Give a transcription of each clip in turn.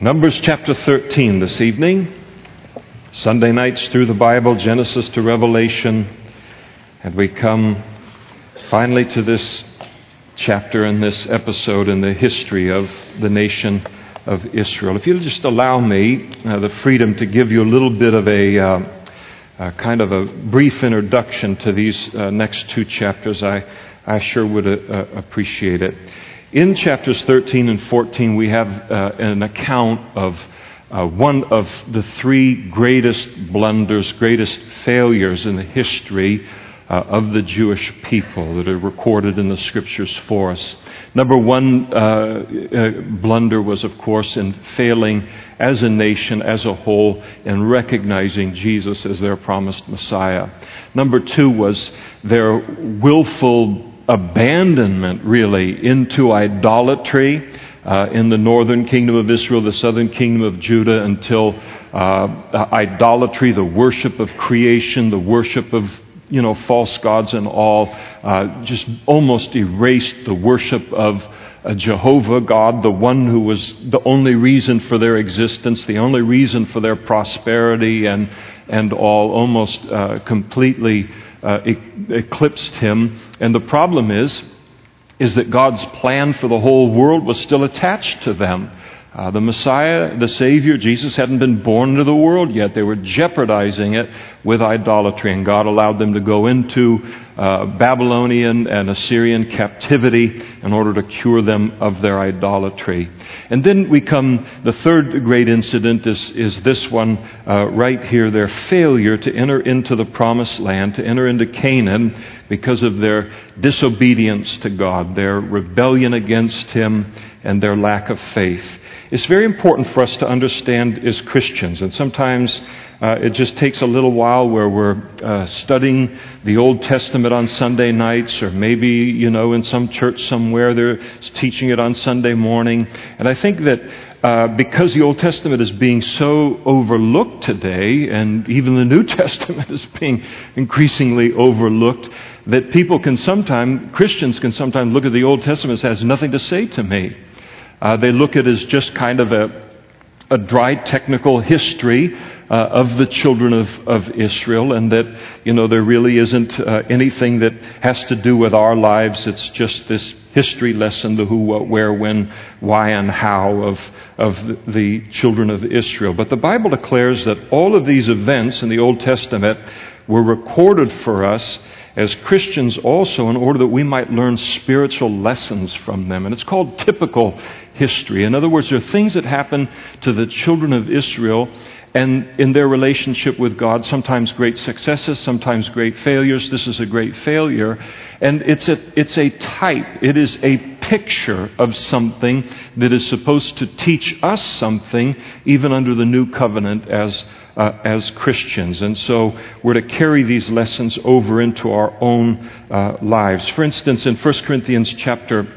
Numbers chapter 13 this evening. Sunday nights through the Bible, Genesis to Revelation. And we come finally to this chapter and this episode in the history of the nation of Israel. If you'll just allow me uh, the freedom to give you a little bit of a uh, uh, kind of a brief introduction to these uh, next two chapters, I, I sure would uh, appreciate it. In chapters 13 and 14, we have uh, an account of uh, one of the three greatest blunders, greatest failures in the history uh, of the Jewish people that are recorded in the scriptures for us. Number one uh, uh, blunder was, of course, in failing as a nation, as a whole, in recognizing Jesus as their promised Messiah. Number two was their willful abandonment, really, into idolatry uh, in the northern kingdom of Israel, the southern kingdom of Judah, until uh, idolatry, the worship of creation, the worship of you know false gods and all, uh, just almost erased the worship of Jehovah God, the one who was the only reason for their existence, the only reason for their prosperity, and and all, almost uh, completely uh, eclipsed him. And the problem is, is that God's plan for the whole world was still attached to them. Uh, the Messiah, the Savior, Jesus hadn't been born into the world yet. They were jeopardizing it with idolatry, and God allowed them to go into uh, Babylonian and Assyrian captivity in order to cure them of their idolatry. And then we come, the third great incident is, is this one uh, right here their failure to enter into the promised land, to enter into Canaan because of their disobedience to God, their rebellion against Him, and their lack of faith. It's very important for us to understand as Christians, and sometimes uh, it just takes a little while where we're uh, studying the Old Testament on Sunday nights, or maybe, you know, in some church somewhere they're teaching it on Sunday morning. And I think that uh, because the Old Testament is being so overlooked today, and even the New Testament is being increasingly overlooked, that people can sometimes, Christians can sometimes look at the Old Testament as has nothing to say to me. Uh, they look at it as just kind of a, a dry technical history uh, of the children of, of Israel, and that, you know, there really isn't uh, anything that has to do with our lives. It's just this history lesson the who, what, where, when, why, and how of, of the children of Israel. But the Bible declares that all of these events in the Old Testament were recorded for us as Christians also in order that we might learn spiritual lessons from them. And it's called typical history. In other words, there are things that happen to the children of Israel and in their relationship with God, sometimes great successes, sometimes great failures. This is a great failure. And it's a, it's a type, it is a picture of something that is supposed to teach us something, even under the new covenant as, uh, as Christians. And so we're to carry these lessons over into our own uh, lives. For instance, in 1 Corinthians chapter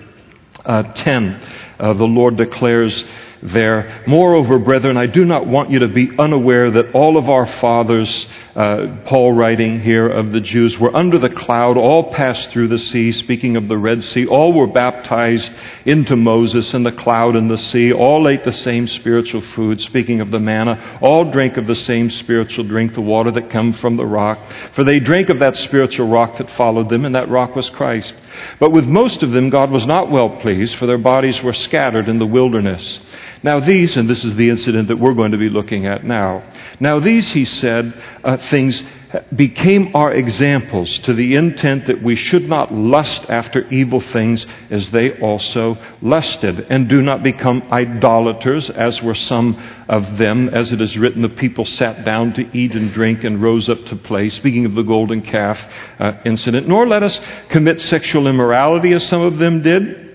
uh, 10, uh, the Lord declares, there. Moreover, brethren, I do not want you to be unaware that all of our fathers, uh, Paul writing here of the Jews, were under the cloud, all passed through the sea, speaking of the Red Sea, all were baptized into Moses in the cloud and the sea, all ate the same spiritual food, speaking of the manna, all drank of the same spiritual drink, the water that come from the rock. For they drank of that spiritual rock that followed them, and that rock was Christ. But with most of them, God was not well pleased, for their bodies were scattered in the wilderness. Now, these, and this is the incident that we're going to be looking at now. Now, these, he said, uh, things became our examples to the intent that we should not lust after evil things as they also lusted, and do not become idolaters, as were some of them. As it is written, the people sat down to eat and drink and rose up to play, speaking of the golden calf uh, incident. Nor let us commit sexual immorality, as some of them did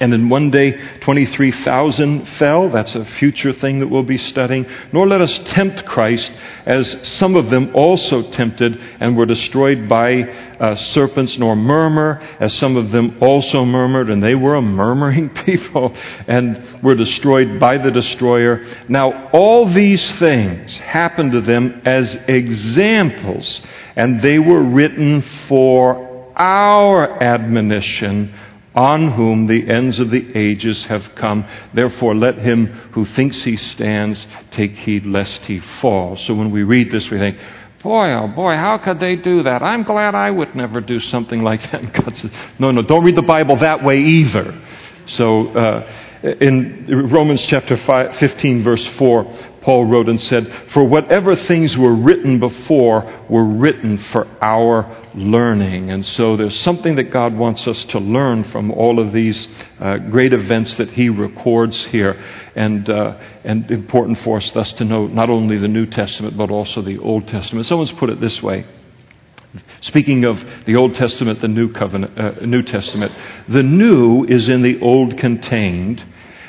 and in one day, 23,000 fell. That's a future thing that we'll be studying. Nor let us tempt Christ, as some of them also tempted and were destroyed by uh, serpents, nor murmur, as some of them also murmured, and they were a murmuring people and were destroyed by the destroyer. Now, all these things happened to them as examples, and they were written for our admonition on whom the ends of the ages have come. Therefore, let him who thinks he stands take heed lest he fall. So when we read this, we think, Boy, oh boy, how could they do that? I'm glad I would never do something like that. God says, no, no, don't read the Bible that way either. So uh, in Romans chapter 5, 15, verse 4, Paul wrote and said, For whatever things were written before were written for our learning. And so there's something that God wants us to learn from all of these uh, great events that He records here. And, uh, and important for us thus to know not only the New Testament, but also the Old Testament. Someone's put it this way. Speaking of the Old Testament, the New Covenant, uh, New Testament, the new is in the Old contained,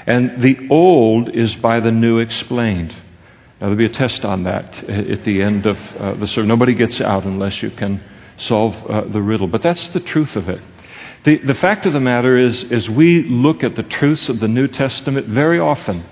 and the Old is by the New explained. Now, there'll be a test on that at the end of uh, the sermon. Nobody gets out unless you can solve uh, the riddle. But that's the truth of it. The, the fact of the matter is, as we look at the truths of the New Testament, very often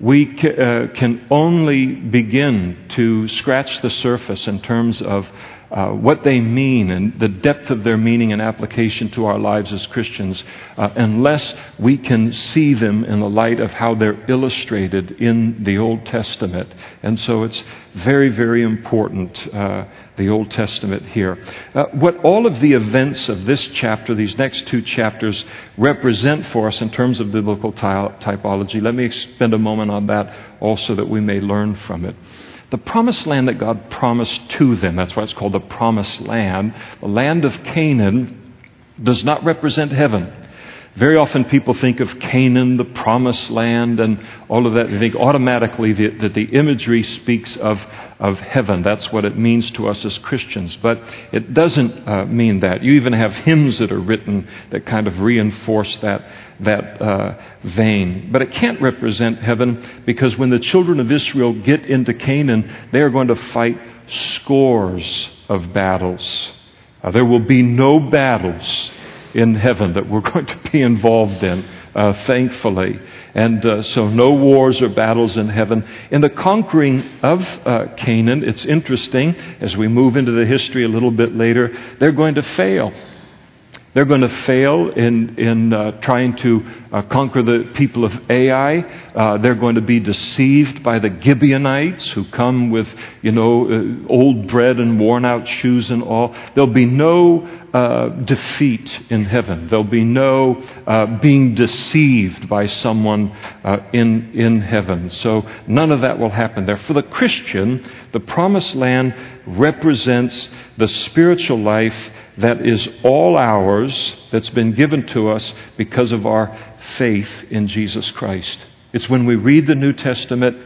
we uh, can only begin to scratch the surface in terms of uh, what they mean and the depth of their meaning and application to our lives as Christians uh, unless we can see them in the light of how they're illustrated in the Old Testament. And so it's very, very important, uh, the Old Testament here. Uh, what all of the events of this chapter, these next two chapters, represent for us in terms of biblical ty- typology, let me spend a moment on that also that we may learn from it. The promised land that God promised to them, that's why it's called the promised land, the land of Canaan, does not represent heaven. Very often people think of Canaan, the promised land, and all of that. They think automatically that, that the imagery speaks of, of heaven. That's what it means to us as Christians. But it doesn't uh, mean that. You even have hymns that are written that kind of reinforce that, that uh, vein. But it can't represent heaven because when the children of Israel get into Canaan, they are going to fight scores of battles. Uh, there will be no battles in heaven that we're going to be involved in, uh, thankfully. And uh, so, no wars or battles in heaven. In the conquering of uh, Canaan, it's interesting, as we move into the history a little bit later, they're going to fail. They're going to fail in, in uh, trying to uh, conquer the people of Ai. Uh, they're going to be deceived by the Gibeonites who come with, you know, uh, old bread and worn out shoes and all. There'll be no uh, defeat in heaven. There'll be no uh, being deceived by someone in, in heaven. So none of that will happen there. For the Christian, the promised land represents the spiritual life that is all ours, that's been given to us because of our faith in Jesus Christ. It's when we read the New Testament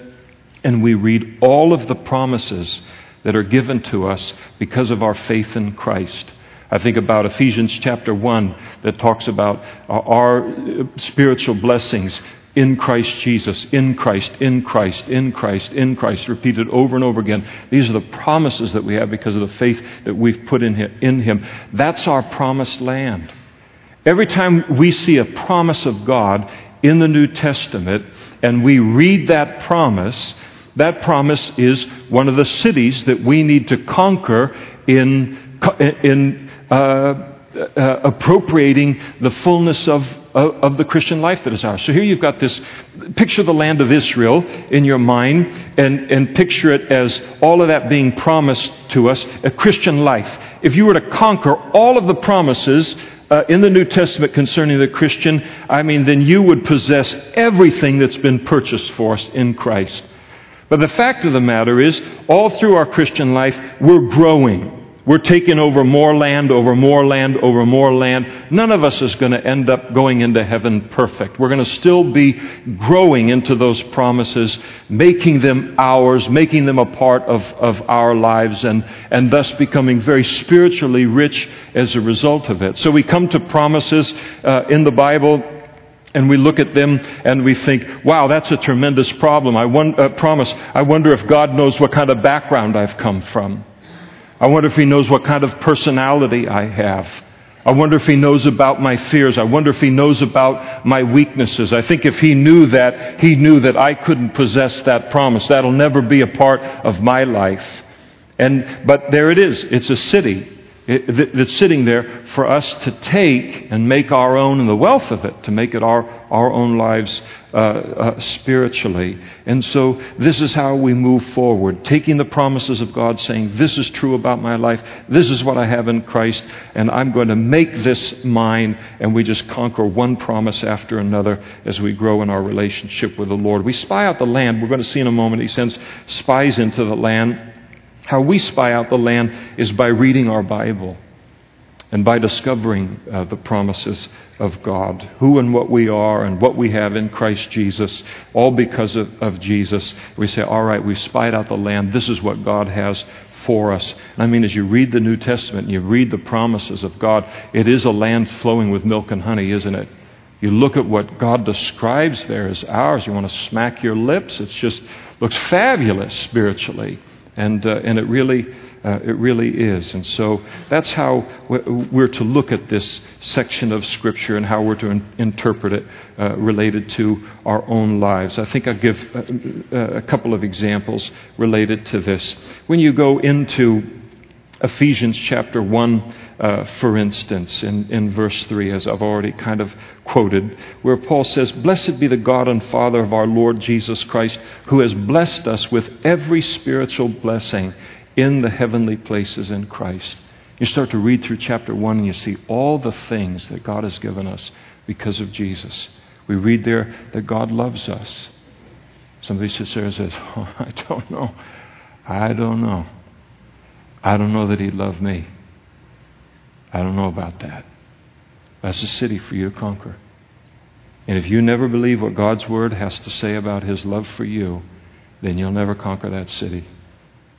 and we read all of the promises that are given to us because of our faith in Christ. I think about Ephesians chapter 1 that talks about our spiritual blessings in Christ Jesus, in Christ, in Christ, in Christ, in Christ, repeated over and over again. These are the promises that we have because of the faith that we've put in Him. That's our promised land. Every time we see a promise of God in the New Testament and we read that promise, that promise is one of the cities that we need to conquer in, in uh, uh, appropriating the fullness of, of, of, the Christian life that is ours. So here you've got this picture the land of Israel in your mind and, and picture it as all of that being promised to us, a Christian life. If you were to conquer all of the promises uh, in the New Testament concerning the Christian, I mean, then you would possess everything that's been purchased for us in Christ. But the fact of the matter is, all through our Christian life, we're growing. We're taking over more land, over more land, over more land. None of us is going to end up going into heaven perfect. We're going to still be growing into those promises, making them ours, making them a part of, of our lives, and, and thus becoming very spiritually rich as a result of it. So we come to promises uh, in the Bible and we look at them and we think, wow, that's a tremendous problem. I won- uh, promise. I wonder if God knows what kind of background I've come from. I wonder if he knows what kind of personality I have. I wonder if he knows about my fears. I wonder if he knows about my weaknesses. I think if he knew that, he knew that I couldn't possess that promise. That'll never be a part of my life. And, but there it is. It's a city that's sitting there for us to take and make our own and the wealth of it, to make it our, our own lives uh, uh, spiritually. And so this is how we move forward, taking the promises of God, saying, This is true about my life, this is what I have in Christ, and I'm going to make this mine. And we just conquer one promise after another as we grow in our relationship with the Lord. We spy out the land. We're going to see in a moment, He sends spies into the land. How we spy out the land is by reading our Bible and by discovering uh, the promises of God, who and what we are and what we have in Christ Jesus, all because of, of Jesus. We say, all right, we've spied out the land. This is what God has for us. And I mean, as you read the New Testament and you read the promises of God, it is a land flowing with milk and honey, isn't it? You look at what God describes there as ours, you want to smack your lips. It just looks fabulous spiritually. And, uh, and it, really, uh, it really is. And so that's how we're to look at this section of Scripture and how we're to in- interpret it uh, related to our own lives. I think I'll give a, uh, uh, a couple of examples related to this. When you go into Ephesians chapter 1, uh, for instance, in, in verse 3, as I've already kind of quoted, where Paul says, Blessed be the God and Father of our Lord Jesus Christ, who has blessed us with every spiritual blessing in the heavenly places in Christ. You start to read through chapter 1 and you see all the things that God has given us because of Jesus. We read there that God loves us. Somebody sits there and says, oh, I don't know. I don't know. I don't know that He'd love me. I don't know about that. That's a city for you to conquer. And if you never believe what God's Word has to say about His love for you, then you'll never conquer that city.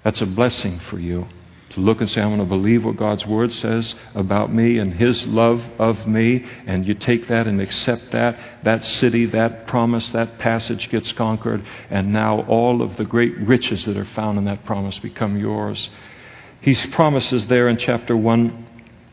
That's a blessing for you to look and say, I'm going to believe what God's Word says about me and His love of me, and you take that and accept that. That city, that promise, that passage gets conquered, and now all of the great riches that are found in that promise become yours. He promises there in chapter 1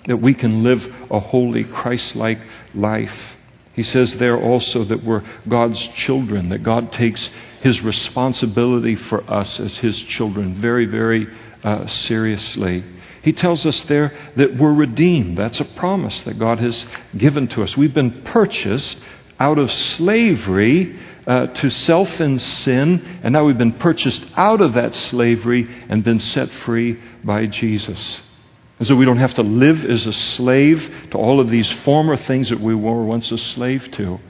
that we can live a holy, Christ like life. He says there also that we're God's children, that God takes his responsibility for us as his children very, very uh, seriously. He tells us there that we're redeemed. That's a promise that God has given to us. We've been purchased out of slavery uh, to self and sin, and now we've been purchased out of that slavery and been set free by Jesus. And so we don't have to live as a slave to all of these former things that we were once a slave to.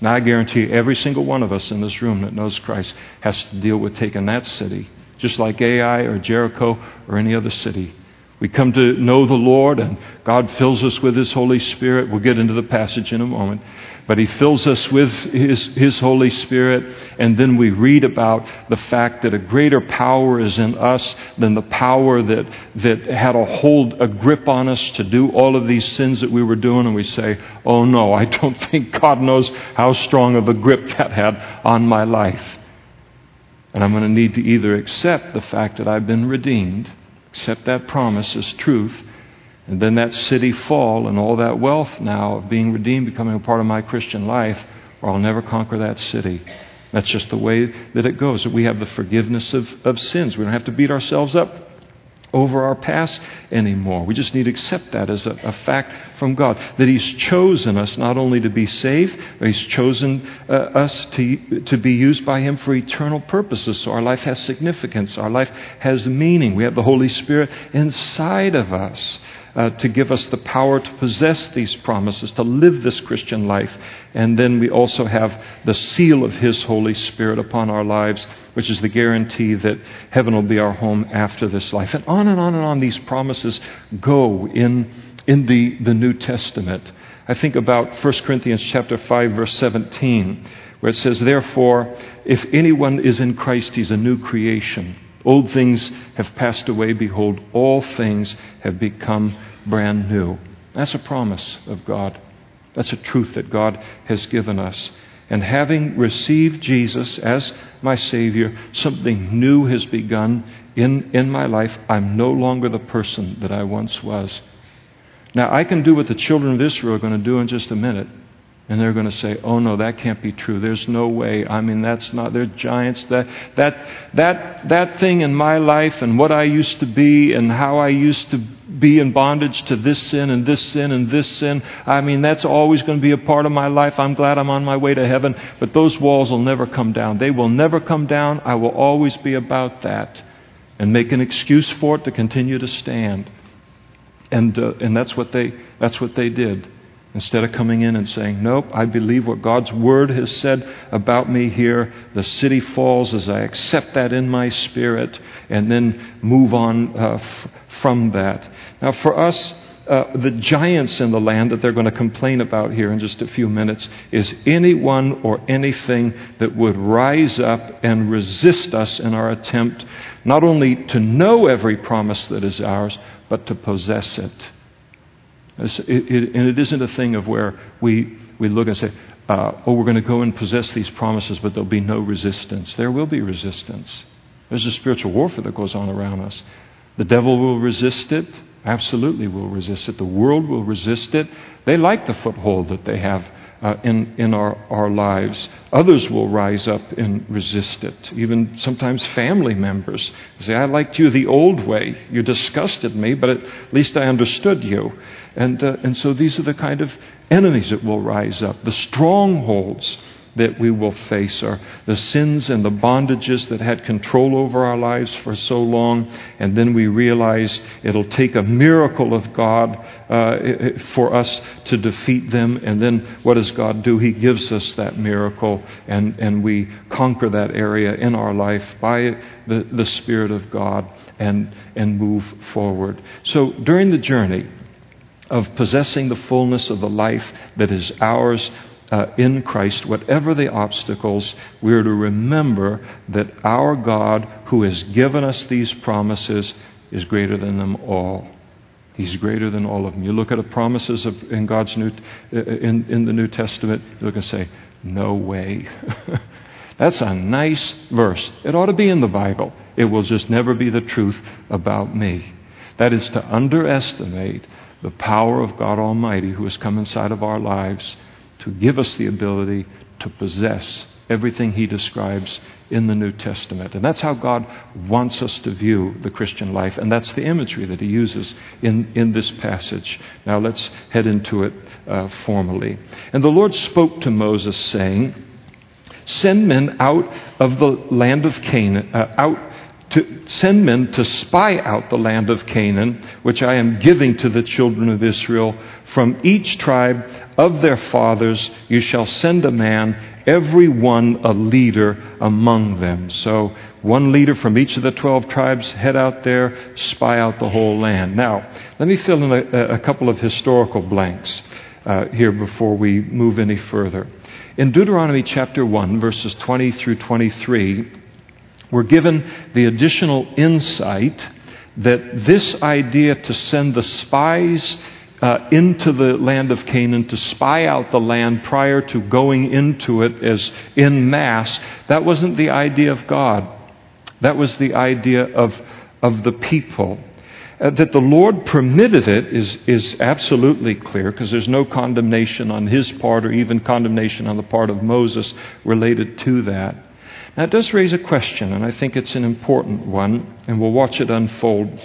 Now, I guarantee every single one of us in this room that knows Christ has to deal with taking that city, just like Ai or Jericho or any other city. We come to know the Lord, and God fills us with His Holy Spirit. We'll get into the passage in a moment. But He fills us with His, His Holy Spirit, and then we read about the fact that a greater power is in us than the power that, that had a hold, a grip on us to do all of these sins that we were doing, and we say, Oh no, I don't think God knows how strong of a grip that had on my life. And I'm going to need to either accept the fact that I've been redeemed accept that promise as truth, and then that city fall and all that wealth now of being redeemed becoming a part of my Christian life, or I'll never conquer that city. That's just the way that it goes. That we have the forgiveness of, of sins. We don't have to beat ourselves up over our past anymore. We just need to accept that as a, a, fact from God. That He's chosen us not only to be saved, but He's chosen uh, us to, to be used by Him for eternal purposes. So our life has significance, our life has meaning. We have the Holy Spirit inside of us uh, to give us the power to possess these promises, to live this Christian life. And then we also have the seal of His Holy Spirit upon our lives, which is the guarantee that heaven will be our home after this life. And on and on and on these promises go in, in the, the New Testament. I think about 1 Corinthians chapter 5 verse 17 where it says therefore if anyone is in Christ he's a new creation old things have passed away behold all things have become brand new. That's a promise of God. That's a truth that God has given us. And having received Jesus as my Savior, something new has begun in, in my life. I'm no longer the person that I once was. Now, I can do what the children of Israel are going to do in just a minute. And they're going to say, oh no, that can't be true. There's no way. I mean, that's not, they're giants. That, that, that, that thing in my life and what I used to be and how I used to be in bondage to this sin and this sin and this sin. I mean, that's always going to be a part of my life. I'm glad I'm on my way to heaven, but those walls will never come down. They will never come down. I will always be about that and make an excuse for it to continue to stand. And, uh, and that's, what they, that's what they did. Instead of coming in and saying, Nope, I believe what God's Word has said about me here. The city falls as I accept that in my spirit and then move on uh, f- from that. Now, for us, uh, the giants in the land that they're going to complain about here in just a few minutes is anyone or anything that would rise up and resist us in our attempt not only to know every promise that is ours, but to possess it. And it isn't a thing of where we, we look and say, uh, oh, we're going to go and possess these promises, but there'll be no resistance. There will be resistance. There's a spiritual warfare that goes on around us. The devil will resist it, absolutely will resist it. The world will resist it. They like the foothold that they have uh, in, in our, our lives. Others will rise up and resist it. Even sometimes family members say, I liked you the old way. You disgusted me, but at least I understood you. And, uh, and so these are the kind of enemies that will rise up, the strongholds that we will face are the sins and the bondages that had control over our lives for so long, and then we realize it'll take a miracle of God uh, for us to defeat them. And then what does God do? He gives us that miracle, and, and we conquer that area in our life by the, the Spirit of God and, and move forward. So during the journey, of possessing the fullness of the life that is ours uh, in Christ, whatever the obstacles, we are to remember that our God, who has given us these promises, is greater than them all. He's greater than all of them. You look at the promises of, in God's new, uh, in, in the New Testament, you look and say, no way. That's a nice verse. It ought to be in the Bible. It will just never be the truth about me. That is to underestimate the power of God Almighty who has come inside of our lives to give us the ability to possess everything he describes in the New Testament. And that's how God wants us to view the Christian life. And that's the imagery that he uses in, in this passage. Now let's head into it uh, formally. And the Lord spoke to Moses, saying, Send men out of the land of Canaan, uh, out to send men to spy out the land of Canaan, which I am giving to the children of Israel. From each tribe of their fathers you shall send a man, every one a leader among them. So, one leader from each of the 12 tribes head out there, spy out the whole land. Now, let me fill in a, a couple of historical blanks uh, here before we move any further. In Deuteronomy chapter 1, verses 20 through 23, we're given the additional insight that this idea to send the spies uh, into the land of Canaan to spy out the land prior to going into it as in mass, that wasn't the idea of God. That was the idea of, of the people. Uh, that the Lord permitted it is, is absolutely clear because there's no condemnation on his part or even condemnation on the part of Moses related to that. Now, it does raise a question, and I think it's an important one, and we'll watch it unfold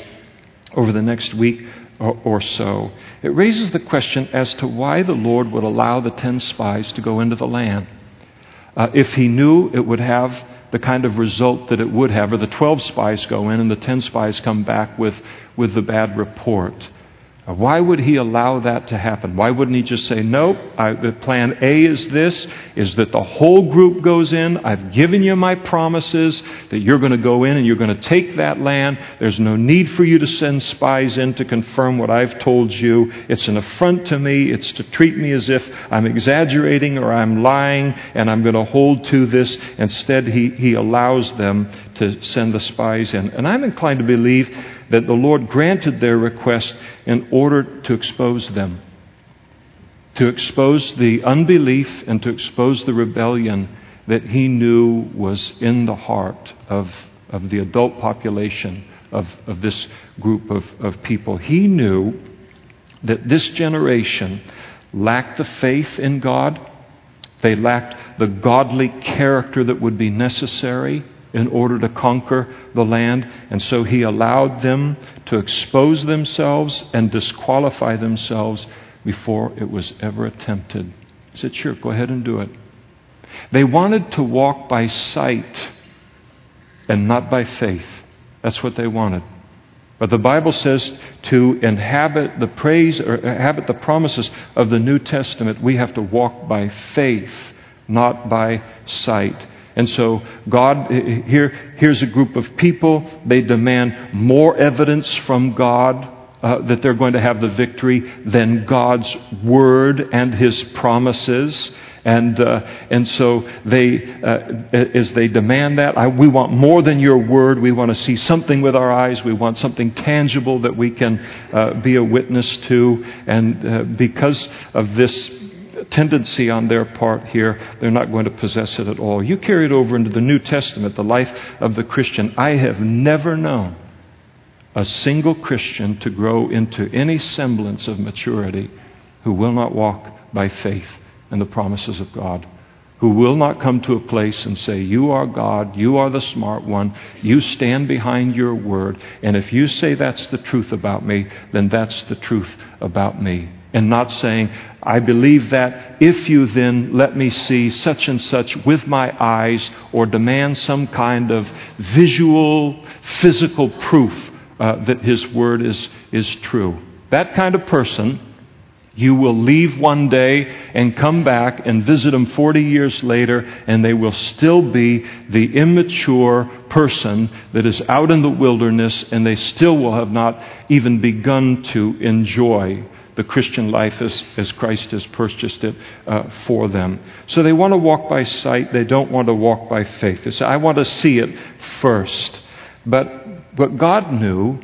over the next week or, or so. It raises the question as to why the Lord would allow the ten spies to go into the land. Uh, if he knew it would have the kind of result that it would have, or the 12 spies go in and the 10 spies come back with, with the bad report. Why would he allow that to happen? Why wouldn't he just say, nope, I, the plan A is this, is that the whole group goes in. I've given you my promises that you're going to go in and you're going to take that land. There's no need for you to send spies in to confirm what I've told you. It's an affront to me. It's to treat me as if I'm exaggerating or I'm lying and I'm going to hold to this. Instead, he, he allows them to send the spies in. And I'm inclined to believe that the Lord granted their request in order to expose them, to expose the unbelief and to expose the rebellion that he knew was in the heart of, of the adult population of, of this group of, of people. He knew that this generation lacked the faith in God, they lacked the godly character that would be necessary in order to conquer the land. And so he allowed them to expose themselves and disqualify themselves before it was ever attempted. He said, Sure, go ahead and do it. They wanted to walk by sight and not by faith. That's what they wanted. But the Bible says to inhabit the praise or inhabit the promises of the New Testament, we have to walk by faith, not by sight. And so, God, here, here's a group of people. They demand more evidence from God uh, that they're going to have the victory than God's word and his promises. And, uh, and so they, uh, as they demand that, I, we want more than your word. We want to see something with our eyes. We want something tangible that we can uh, be a witness to. And uh, because of this tendency on their part here, they're not going to possess it at all. You carry it over into the New Testament, the life of the Christian. I have never known a single Christian to grow into any semblance of maturity who will not walk by faith in the promises of God, who will not come to a place and say, You are God, you are the smart one, you stand behind your word, and if you say that's the truth about me, then that's the truth about me. And not saying, I believe that if you then let me see such and such with my eyes or demand some kind of visual, physical proof uh, that His Word is, is true. That kind of person, you will leave one day and come back and visit them 40 years later, and they will still be the immature person that is out in the wilderness, and they still will have not even begun to enjoy the Christian life as, as Christ has purchased it uh, for them. So they want to walk by sight, they don't want to walk by faith. They say, I want to see it first. But what God knew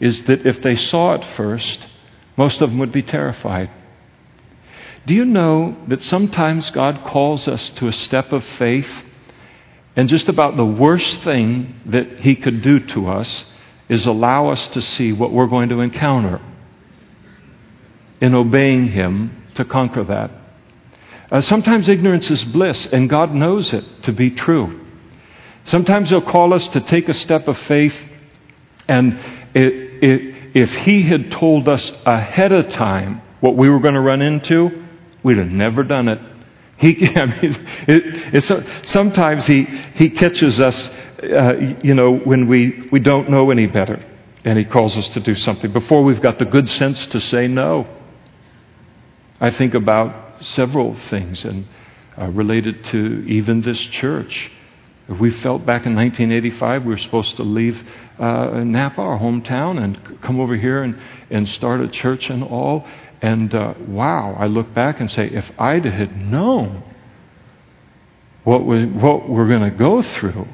is that if they saw it first, most of them would be terrified. Do you know that sometimes God calls us to a step of faith, and just about the worst thing that He could do to us is allow us to see what we're going to encounter in obeying Him to conquer that? Uh, sometimes ignorance is bliss, and God knows it to be true. Sometimes He'll call us to take a step of faith and it, it, if he had told us ahead of time what we were going to run into, we'd have never done it. He, I mean, it, sometimes he, he catches us, uh, you know, when we, we don't know any better. And he calls us to do something before we've got the good sense to say no. I think about several things and uh, related to even this church. We felt back in 1985 we were supposed to leave uh, Napa, our hometown, and come over here and, and start a church and all. And uh, wow, I look back and say, if I'd had known what, we, what we're going to go through,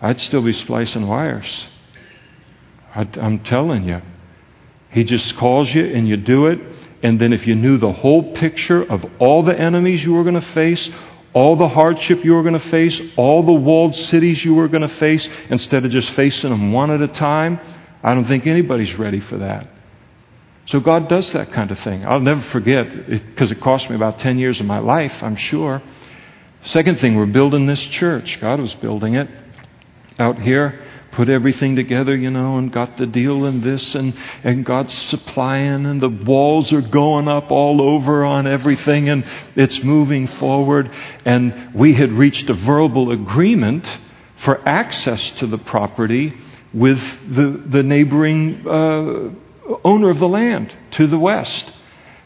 I'd still be splicing wires. I, I'm telling you. He just calls you and you do it. And then if you knew the whole picture of all the enemies you were going to face, all the hardship you were going to face, all the walled cities you were going to face, instead of just facing them one at a time, I don't think anybody's ready for that. So God does that kind of thing. I'll never forget, because it, it cost me about 10 years of my life, I'm sure. Second thing, we're building this church. God was building it out here put everything together, you know, and got the deal and this, and, and God's supplying, and the walls are going up all over on everything, and it's moving forward. And we had reached a verbal agreement for access to the property with the, the neighboring uh, owner of the land to the west.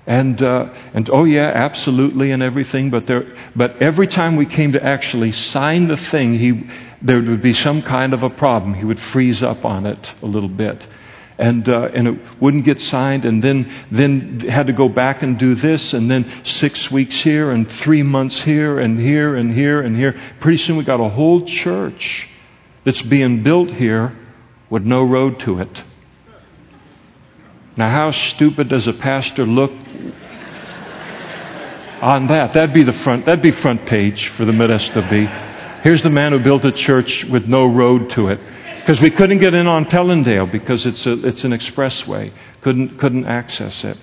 And, uh, and oh, yeah, absolutely, and everything. But, there, but every time we came to actually sign the thing, he, there would be some kind of a problem. He would freeze up on it a little bit. And, uh, and it wouldn't get signed, and then, then had to go back and do this, and then six weeks here, and three months here, and here, and here, and here. Pretty soon we got a whole church that's being built here with no road to it. Now, how stupid does a pastor look on that? That'd be the front, that'd be front page for the Modesto Bee. Here's the man who built a church with no road to it. Because we couldn't get in on Pelandale because it's, a, it's an expressway. Couldn't, couldn't access it.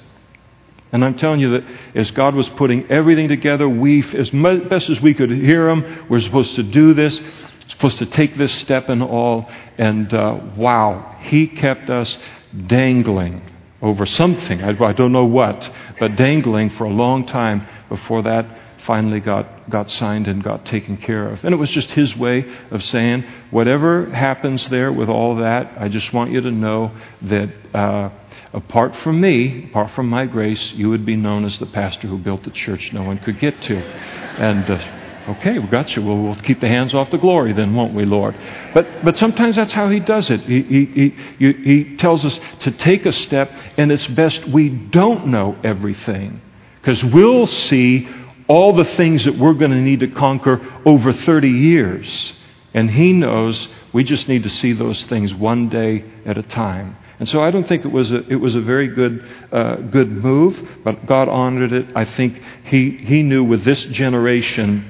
And I'm telling you that as God was putting everything together, we, as best as we could hear Him, we're supposed to do this. supposed to take this step and all. And uh, wow, he kept us dangling over something. I, I don't know what, but dangling for a long time before that finally got, got signed and got taken care of. And it was just his way of saying, whatever happens there with all that, I just want you to know that uh, apart from me, apart from my grace, you would be known as the pastor who built the church no one could get to. And uh, Okay, we got you. Well, we'll keep the hands off the glory then, won't we, Lord? But, but sometimes that's how He does it. He, he, he, he tells us to take a step, and it's best we don't know everything. Because we'll see all the things that we're going to need to conquer over 30 years. And He knows we just need to see those things one day at a time. And so I don't think it was a, it was a very good, uh, good move, but God honored it. I think he, he knew with this generation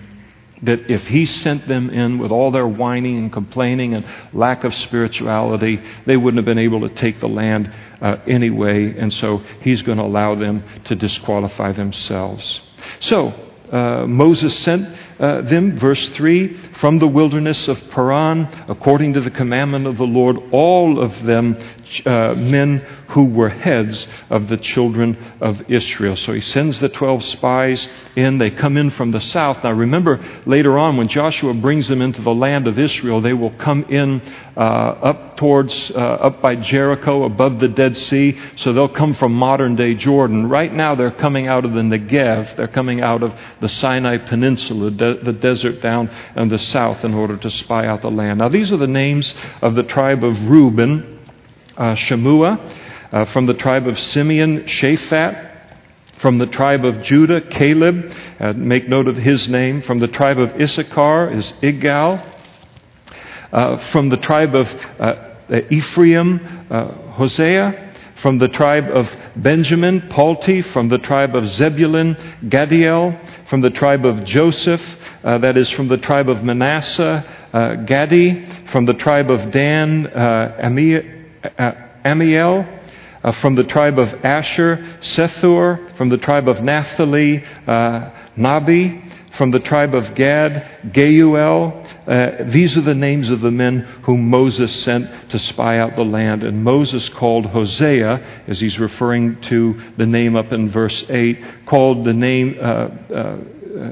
that if he sent them in with all their whining and complaining and lack of spirituality, they wouldn't have been able to take the land uh, anyway. And so he's going to allow them to disqualify themselves. So, uh, Moses sent uh, them, verse 3, from the wilderness of Paran, according to the commandment of the Lord, all of them uh, men who were heads of the children of Israel. So he sends the 12 spies in. They come in from the south. Now remember, later on, when Joshua brings them into the land of Israel, they will come in uh, up towards, uh, up by Jericho, above the Dead Sea. So they'll come from modern day Jordan. Right now, they're coming out of the Negev. They're coming out of the Sinai Peninsula, de- the desert down in the south, in order to spy out the land. Now, these are the names of the tribe of Reuben uh, Shemua. Uh, from the tribe of Simeon, Shaphat. From the tribe of Judah, Caleb. Uh, make note of his name. From the tribe of Issachar is Igal. Uh, from the tribe of uh, Ephraim, uh, Hosea. From the tribe of Benjamin, Palti. From the tribe of Zebulun, Gaddiel. From the tribe of Joseph, that is from the tribe of Manasseh, Gaddi. From the tribe of Dan, uh, uh, Ammiel. Uh, from the tribe of Asher, Sethur. From the tribe of Naphtali, uh, Nahbi. From the tribe of Gad, Geuel. Uh, these are the names of the men whom Moses sent to spy out the land. And Moses called Hosea, as he's referring to the name up in verse 8, called the name. Uh, uh, uh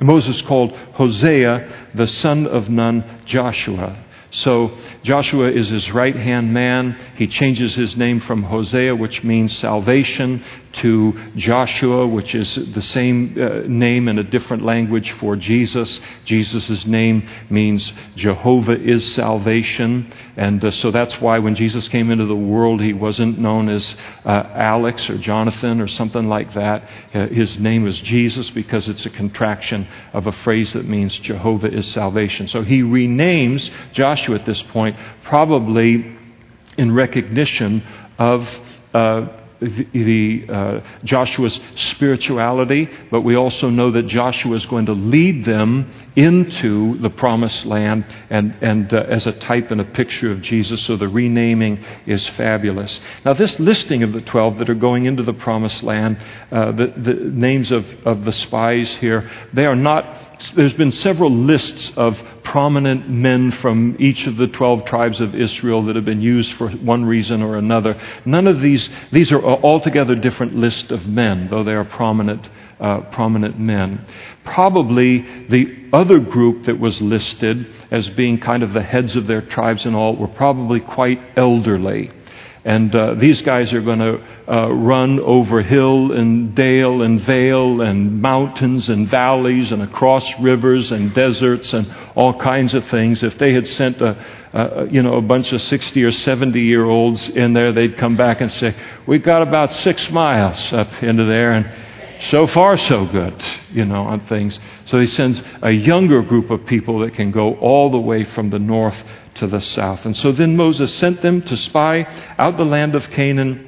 Moses called Hosea the son of Nun Joshua. So Joshua is his right hand man. He changes his name from Hosea, which means salvation, to Joshua, which is the same uh, name in a different language for Jesus. Jesus' name means Jehovah is salvation. And uh, so that's why when Jesus came into the world, he wasn't known as uh, Alex or Jonathan or something like that. Uh, his name was Jesus because it's a contraction of a phrase that means Jehovah is salvation. So he renames Joshua at this point, probably in recognition of uh, the, uh, Joshua's spirituality, but we also know that Joshua is going to lead them into the promised land and, and uh, as a type and a picture of Jesus. So the renaming is fabulous. Now, this listing of the 12 that are going into the promised land, uh, the, the names of, of the spies here, they are not there's been several lists of prominent men from each of the 12 tribes of Israel that have been used for one reason or another. None of these, these are altogether different lists of men, though they are prominent, uh, prominent men. Probably the other group that was listed as being kind of the heads of their tribes and all were probably quite elderly. And uh, these guys are going to uh, run over hill and dale and vale and mountains and valleys and across rivers and deserts and all kinds of things. If they had sent a, a you know a bunch of 60 or 70 year olds in there, they'd come back and say, "We've got about six miles up into there, and so far so good, you know, on things." So he sends a younger group of people that can go all the way from the north to the south. And so then Moses sent them to spy out the land of Canaan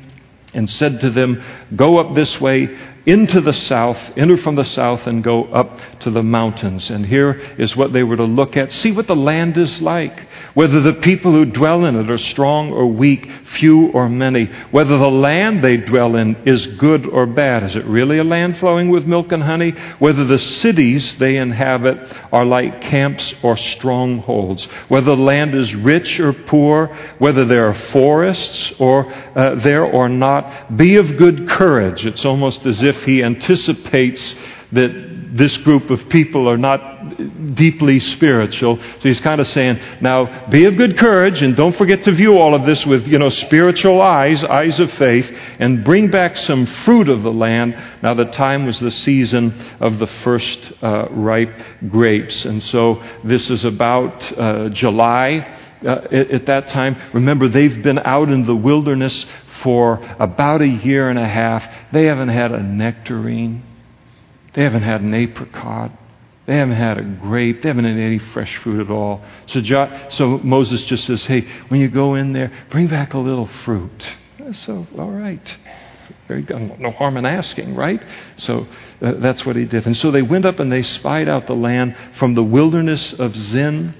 and said to them, Go up this way into the south, enter from the south, and go up to the mountains. And here is what they were to look at. See what the land is like. Whether the people who dwell in it are strong or weak, few or many. Whether the land they dwell in is good or bad. Is it really a land flowing with milk and honey? Whether the cities they inhabit are like camps or strongholds. Whether the land is rich or poor. Whether there are forests or uh, there or not. Be of good courage. It's almost as if he anticipates that this group of people are not deeply spiritual. So he's kind of saying, now be of good courage and don't forget to view all of this with, you know, spiritual eyes, eyes of faith, and bring back some fruit of the land. Now the time was the season of the first uh, ripe grapes. And so this is about uh, July. Uh, at, at that time, remember, they've been out in the wilderness for about a year and a half. They haven't had a nectarine. They haven't had an apricot. They haven't had a grape. They haven't had any fresh fruit at all. So, jo- so Moses just says, hey, when you go in there, bring back a little fruit. So, all right. Very good. No harm in asking, right? So uh, that's what he did. And so they went up and they spied out the land from the wilderness of Zin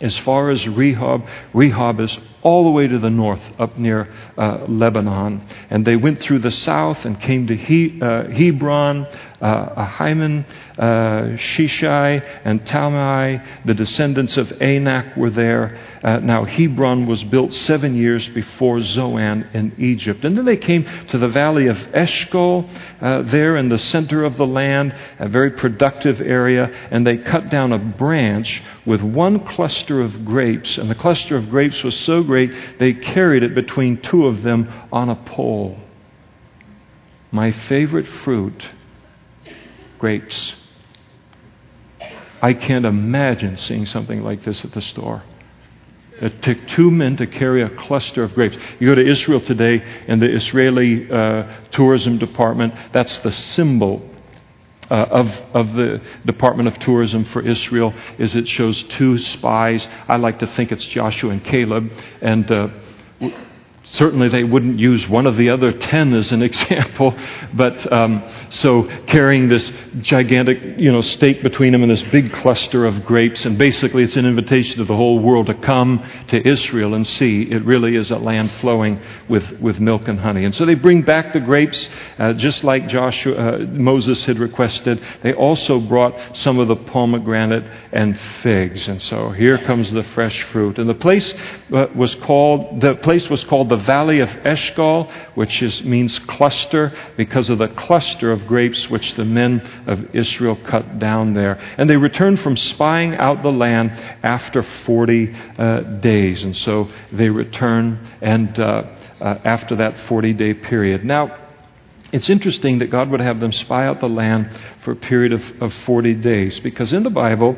as far as Rehob. Rehob is all the way to the north, up near uh, Lebanon. And they went through the south and came to he, uh, Hebron, uh, Ahiman, uh, Sheshai, and Talmai. The descendants of Anak were there. Uh, now, Hebron was built seven years before Zoan in Egypt. And then they came to the valley of Eshcol, uh, there in the center of the land, a very productive area, and they cut down a branch with one cluster of grapes. And the cluster of grapes was so great they carried it between two of them on a pole. My favorite fruit, grapes. I can't imagine seeing something like this at the store. It took two men to carry a cluster of grapes. You go to Israel today, and the Israeli uh, tourism department, that's the symbol uh, of, of the Department of Tourism for Israel is it shows two spies. I like to think it's Joshua and Caleb. And uh, Certainly, they wouldn't use one of the other ten as an example, but um, so carrying this gigantic, you know, stake between them and this big cluster of grapes, and basically it's an invitation to the whole world to come to Israel and see. It really is a land flowing with, with milk and honey. And so they bring back the grapes, uh, just like Joshua, uh, Moses had requested. They also brought some of the pomegranate and figs, and so here comes the fresh fruit. And the place uh, was called the place was called the the valley of Eshcol, which is, means cluster, because of the cluster of grapes which the men of Israel cut down there. And they returned from spying out the land after 40 uh, days. And so they return and uh, uh, after that 40 day period. Now, it's interesting that God would have them spy out the land for a period of, of 40 days because in the Bible,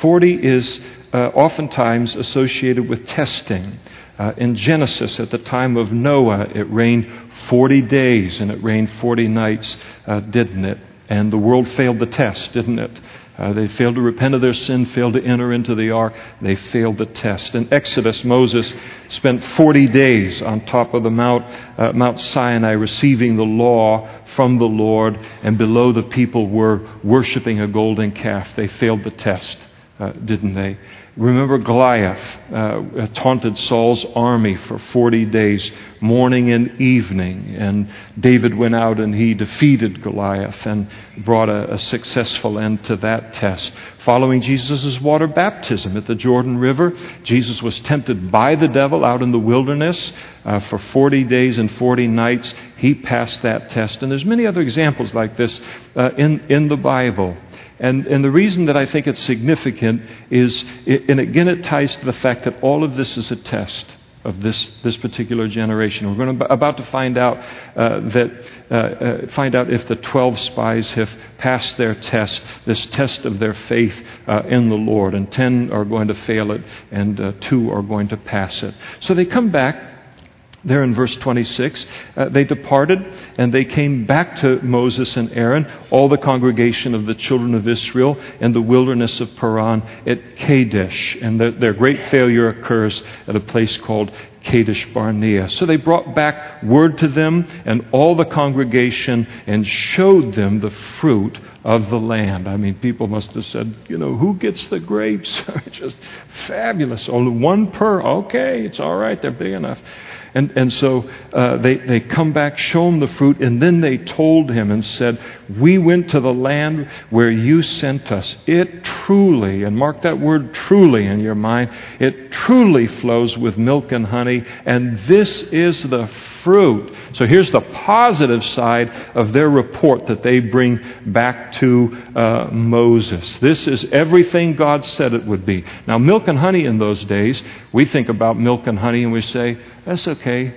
40 is uh, oftentimes associated with testing. Uh, in Genesis, at the time of Noah, it rained 40 days and it rained 40 nights, uh, didn't it? And the world failed the test, didn't it? Uh, they failed to repent of their sin, failed to enter into the ark. They failed the test. In Exodus, Moses spent 40 days on top of the Mount, uh, Mount Sinai receiving the law from the Lord, and below the people were worshiping a golden calf. They failed the test, uh, didn't they? Remember Goliath uh, taunted Saul's army for 40 days, morning and evening. And David went out and he defeated Goliath and brought a, a successful end to that test. Following Jesus' water baptism at the Jordan River, Jesus was tempted by the devil out in the wilderness uh, for 40 days and 40 nights. He passed that test. And there's many other examples like this uh, in, in the Bible. And, and the reason that I think it's significant is, and again, it ties to the fact that all of this is a test of this, this particular generation. We're going to, about to find out uh, that uh, uh, find out if the 12 spies have passed their test, this test of their faith uh, in the Lord, and 10 are going to fail it, and uh, two are going to pass it. So they come back there in verse 26, uh, they departed and they came back to Moses and Aaron, all the congregation of the children of Israel, in the wilderness of Paran at Kadesh. And the, their great failure occurs at a place called Kadesh Barnea. So they brought back word to them and all the congregation and showed them the fruit of the land. I mean, people must have said, you know, who gets the grapes? Just fabulous. Only one per. Okay, it's all right. They're big enough. And, and so uh, they, they come back, show him the fruit, and then they told him and said, We went to the land where you sent us. It truly, and mark that word truly in your mind, it truly flows with milk and honey, and this is the fruit. So here's the positive side of their report that they bring back to uh, Moses. This is everything God said it would be. Now, milk and honey in those days, we think about milk and honey and we say, that's okay.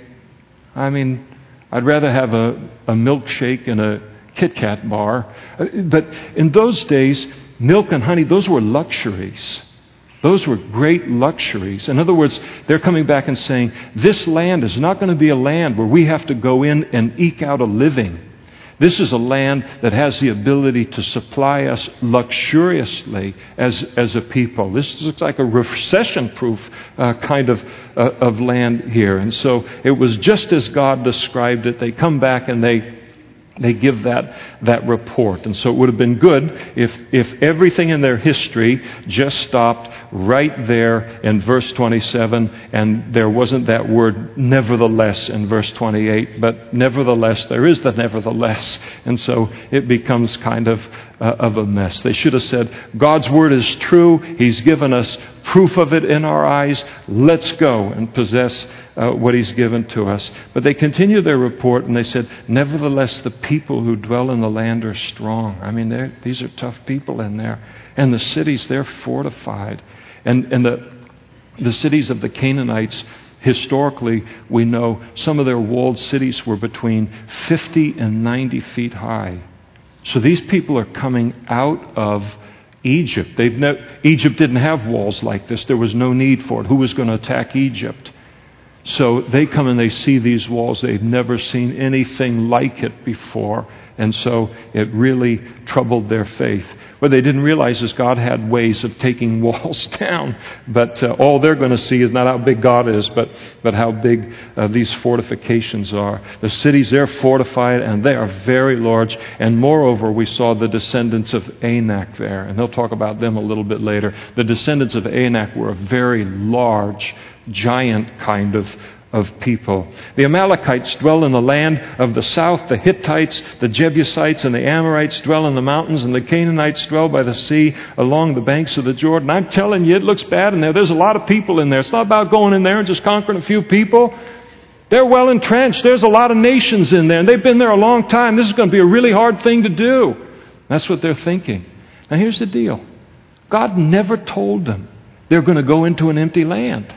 I mean, I'd rather have a, a milkshake and a Kit Kat bar. Uh, but in those days, milk and honey, those were luxuries. Those were great luxuries. In other words, they're coming back and saying, this land is not going to be a land where we have to go in and eke out a living. This is a land that has the ability to supply us luxuriously as, as a people. This looks like a recession proof uh, kind of, uh, of land here. And so it was just as God described it. They come back and they they give that, that report. And so it would have been good if, if everything in their history just stopped right there in verse 27 and there wasn't that word nevertheless in verse 28. But nevertheless, there is the nevertheless. And so it becomes kind of, uh, of a mess. They should have said, God's word is true. He's given us proof of it in our eyes. Let's go and possess uh, what he's given to us. But they continue their report and they said, Nevertheless, the people who dwell in the land are strong. I mean, these are tough people in there. And the cities, they're fortified. And, and the, the cities of the Canaanites, historically, we know some of their walled cities were between 50 and 90 feet high. So these people are coming out of Egypt. They've ne- Egypt didn't have walls like this. There was no need for it. Who was going to attack Egypt? So they come and they see these walls. They've never seen anything like it before. And so it really troubled their faith. What they didn't realize is God had ways of taking walls down. But uh, all they're going to see is not how big God is, but, but how big uh, these fortifications are. The cities, they're fortified and they are very large. And moreover, we saw the descendants of Anak there. And they'll talk about them a little bit later. The descendants of Anak were a very large giant kind of, of people. The Amalekites dwell in the land of the south. The Hittites, the Jebusites, and the Amorites dwell in the mountains, and the Canaanites dwell by the sea along the banks of the Jordan. I'm telling you, it looks bad in there. There's a lot of people in there. It's not about going in there and just conquering a few people. They're well entrenched. There's a lot of nations in there, and they've been there a long time. This is going to be a really hard thing to do. That's what they're thinking. Now, here's the deal God never told them they're going to go into an empty land.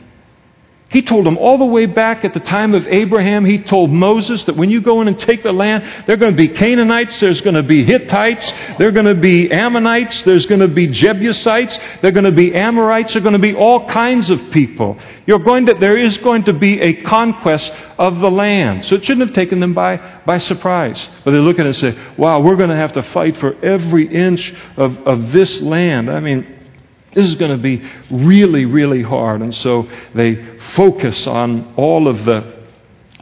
He told them all the way back at the time of Abraham, he told Moses that when you go in and take the land, there are going to be Canaanites, there's going to be Hittites, there are going to be Ammonites, there's going to be Jebusites, there are going to be Amorites, there are going to be all kinds of people. You're going to, there is going to be a conquest of the land. So it shouldn't have taken them by, by surprise. But they look at it and say, wow, we're going to have to fight for every inch of, of this land. I mean, this is going to be really, really hard. And so they focus on all of the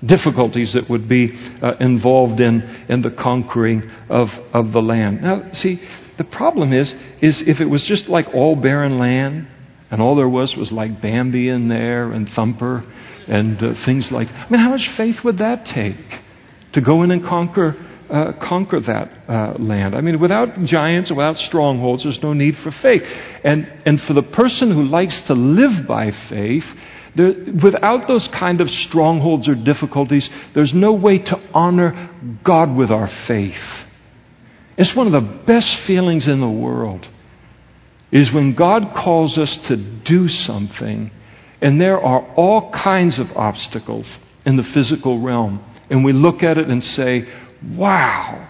difficulties that would be uh, involved in, in the conquering of, of the land. Now, see, the problem is, is if it was just like all barren land, and all there was was like Bambi in there and Thumper and uh, things like I mean, how much faith would that take to go in and conquer uh, conquer that uh, land. I mean, without giants, without strongholds, there's no need for faith. And, and for the person who likes to live by faith, there, without those kind of strongholds or difficulties, there's no way to honor God with our faith. It's one of the best feelings in the world is when God calls us to do something and there are all kinds of obstacles in the physical realm and we look at it and say, wow,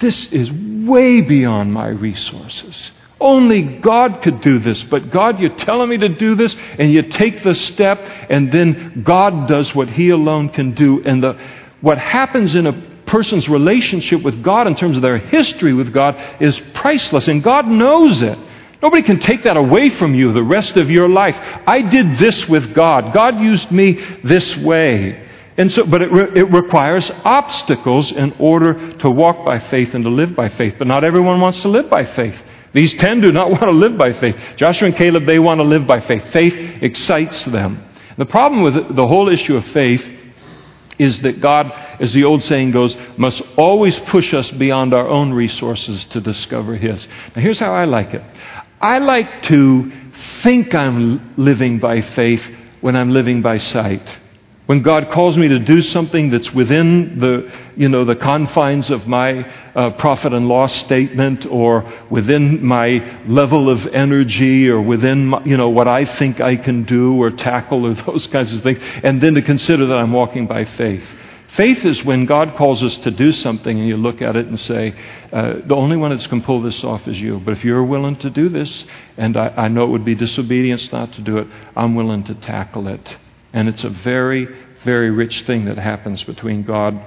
this is way beyond my resources. Only God could do this. But God, you're telling me to do this, and you take the step, and then God does what He alone can do. And the, what happens in a person's relationship with God in terms of their history with God is priceless, and God knows it. Nobody can take that away from you the rest of your life. I did this with God. God used me this way. And so, but it, re- it requires obstacles in order to walk by faith and to live by faith. But not everyone wants to live by faith. These ten do not want to live by faith. Joshua and Caleb, they want to live by faith. Faith excites them. The problem with the whole issue of faith is that God, as the old saying goes, must always push us beyond our own resources to discover His. Now, here's how I like it I like to think I'm living by faith when I'm living by sight. When God calls me to do something that's within the, you know, the confines of my uh, profit and loss statement or within my level of energy or within, my, you know, what I think I can do or tackle or those kinds of things, and then to consider that I'm walking by faith. Faith is when God calls us to do something and you look at it and say, uh, the only one that can pull this off is you. But if you're willing to do this, and I, I know it would be disobedience not to do it, I'm willing to tackle it. And it's a very, very rich thing that happens between God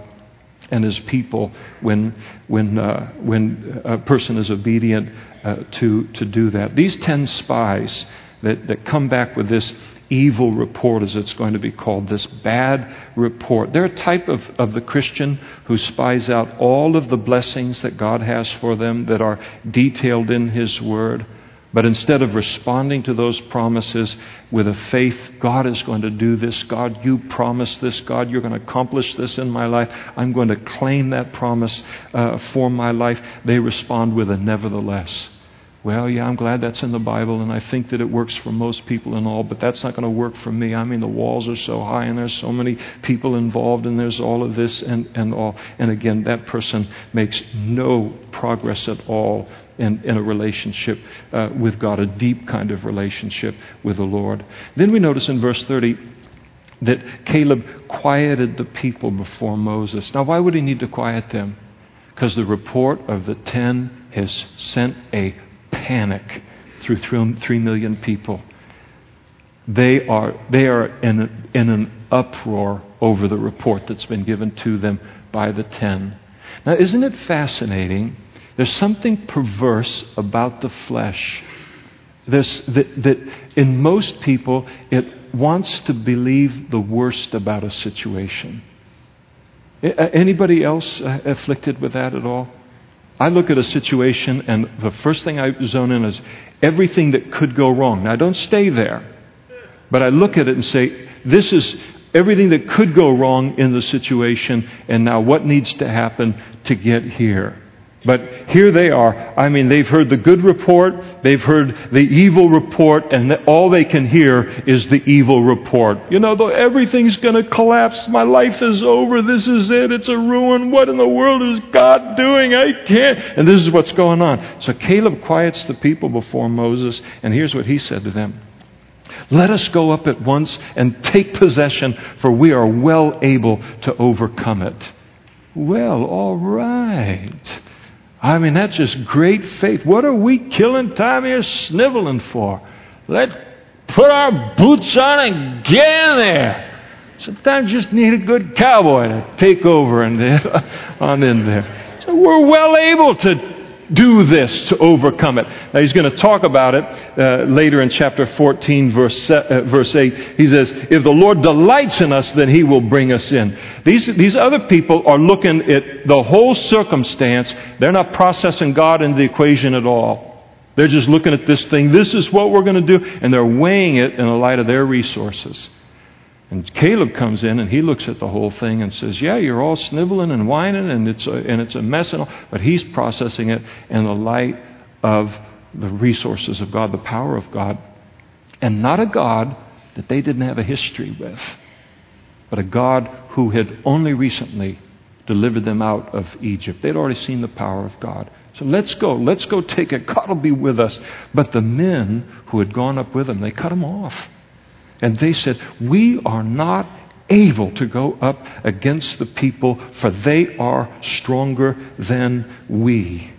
and his people when, when, uh, when a person is obedient uh, to, to do that. These 10 spies that, that come back with this evil report, as it's going to be called, this bad report. They're a type of, of the Christian who spies out all of the blessings that God has for them that are detailed in His Word. But instead of responding to those promises with a faith, God is going to do this. God, you promised this. God, you're going to accomplish this in my life. I'm going to claim that promise uh, for my life. They respond with a nevertheless. Well, yeah, I'm glad that's in the Bible, and I think that it works for most people and all, but that's not going to work for me. I mean, the walls are so high, and there's so many people involved, and there's all of this and, and all. And again, that person makes no progress at all in, in a relationship uh, with God, a deep kind of relationship with the Lord. Then we notice in verse 30 that Caleb quieted the people before Moses. Now, why would he need to quiet them? Because the report of the ten has sent a panic through three million people. They are, they are in, in an uproar over the report that's been given to them by the ten. Now, isn't it fascinating there's something perverse about the flesh. There's, that, that in most people, it wants to believe the worst about a situation. Anybody else uh, afflicted with that at all? I look at a situation, and the first thing I zone in is everything that could go wrong. Now, I don't stay there, but I look at it and say, this is everything that could go wrong in the situation, and now what needs to happen to get here. But here they are. I mean, they've heard the good report, they've heard the evil report, and all they can hear is the evil report. You know, though everything's going to collapse. My life is over. This is it. It's a ruin. What in the world is God doing? I can't. And this is what's going on. So Caleb quiets the people before Moses, and here's what he said to them. Let us go up at once and take possession, for we are well able to overcome it. Well, all right. I mean, that's just great faith. What are we killing time here sniveling for? Let's put our boots on and get in there. Sometimes you just need a good cowboy to take over and on in there. So we're well able to do this to overcome it. Now, he's going to talk about it uh, later in chapter 14, verse, uh, verse 8. He says, If the Lord delights in us, then he will bring us in. These, these other people are looking at the whole circumstance. They're not processing God in the equation at all. They're just looking at this thing. This is what we're going to do. And they're weighing it in the light of their resources. And Caleb comes in and he looks at the whole thing and says, Yeah, you're all sniveling and whining and it's a, and it's a mess and all. But he's processing it in the light of the resources of God, the power of God, and not a God that they didn't have a history with, but a God who had only recently delivered them out of Egypt. They'd already seen the power of God. So let's go. Let's go take it. God will be with us. But the men who had gone up with him, they cut him off. And they said, We are not able to go up against the people, for they are stronger than we.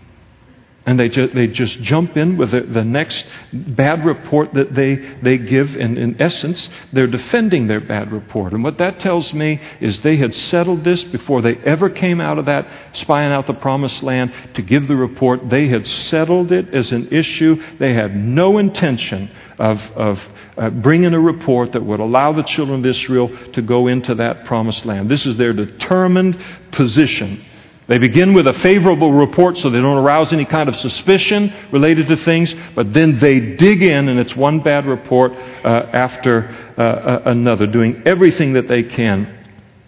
And they, ju- they just jump in with the, the next bad report that they, they give. And in essence, they're defending their bad report. And what that tells me is they had settled this before they ever came out of that spying out the promised land to give the report. They had settled it as an issue. They had no intention of, of uh, bringing a report that would allow the children of Israel to go into that promised land. This is their determined position. They begin with a favorable report so they don't arouse any kind of suspicion related to things, but then they dig in, and it's one bad report uh, after uh, uh, another, doing everything that they can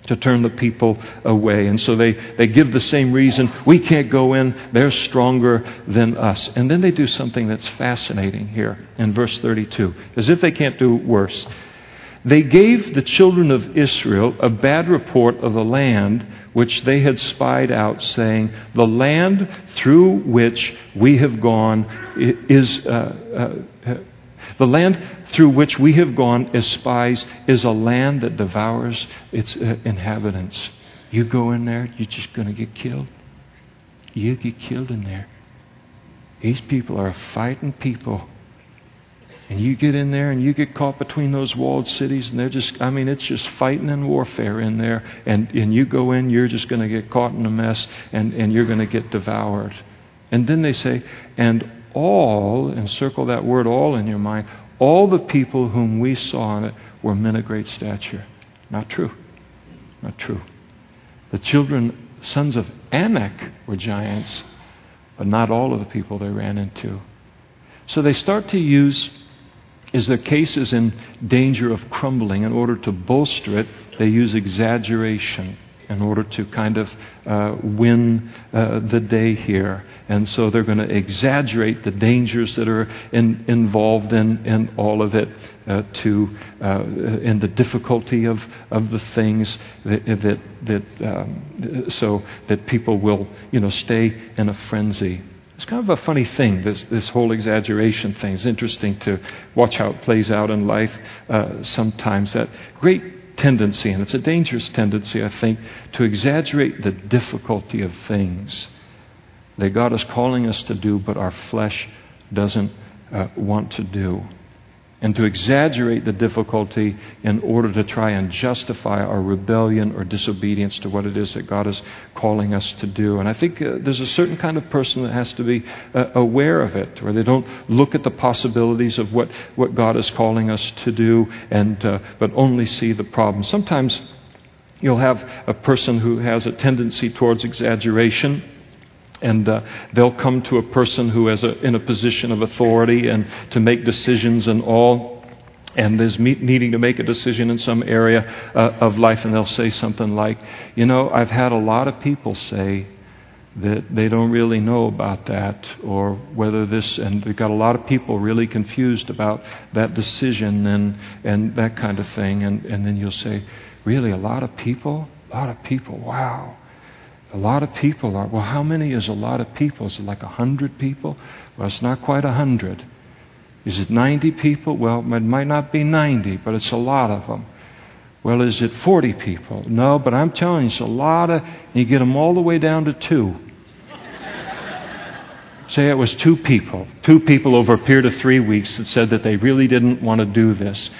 to turn the people away. And so they, they give the same reason we can't go in, they're stronger than us. And then they do something that's fascinating here in verse 32, as if they can't do worse. They gave the children of Israel a bad report of the land which they had spied out, saying, The land through which we have gone is. Uh, uh, the land through which we have gone as spies is a land that devours its uh, inhabitants. You go in there, you're just going to get killed. You get killed in there. These people are fighting people. And you get in there and you get caught between those walled cities, and they're just, I mean, it's just fighting and warfare in there. And, and you go in, you're just going to get caught in a mess, and, and you're going to get devoured. And then they say, and all, and circle that word all in your mind, all the people whom we saw in it were men of great stature. Not true. Not true. The children, sons of Anak, were giants, but not all of the people they ran into. So they start to use is their case is in danger of crumbling. In order to bolster it, they use exaggeration in order to kind of uh, win uh, the day here. And so they're going to exaggerate the dangers that are in, involved in, in all of it uh, to, uh, in the difficulty of, of the things that, that, that um, so that people will, you know, stay in a frenzy. It's kind of a funny thing, this, this whole exaggeration thing. It's interesting to watch how it plays out in life uh, sometimes. That great tendency, and it's a dangerous tendency, I think, to exaggerate the difficulty of things that God is calling us to do, but our flesh doesn't uh, want to do and to exaggerate the difficulty in order to try and justify our rebellion or disobedience to what it is that God is calling us to do. And I think uh, there's a certain kind of person that has to be uh, aware of it, where they don't look at the possibilities of what, what God is calling us to do, and, uh, but only see the problem. Sometimes you'll have a person who has a tendency towards exaggeration and uh, they'll come to a person who is a, in a position of authority and to make decisions and all and is needing to make a decision in some area uh, of life, and they'll say something like, You know, I've had a lot of people say that they don't really know about that, or whether this, and we've got a lot of people really confused about that decision and, and that kind of thing. And, and then you'll say, Really, a lot of people? A lot of people, wow. A lot of people are, well, how many is a lot of people? Is it like a hundred people? Well, it's not quite a hundred. Is it 90 people? Well, it might not be 90, but it's a lot of them. Well, is it 40 people? No, but I'm telling you, it's a lot of, you get them all the way down to two. Say it was two people, two people over a period of three weeks that said that they really didn't want to do this.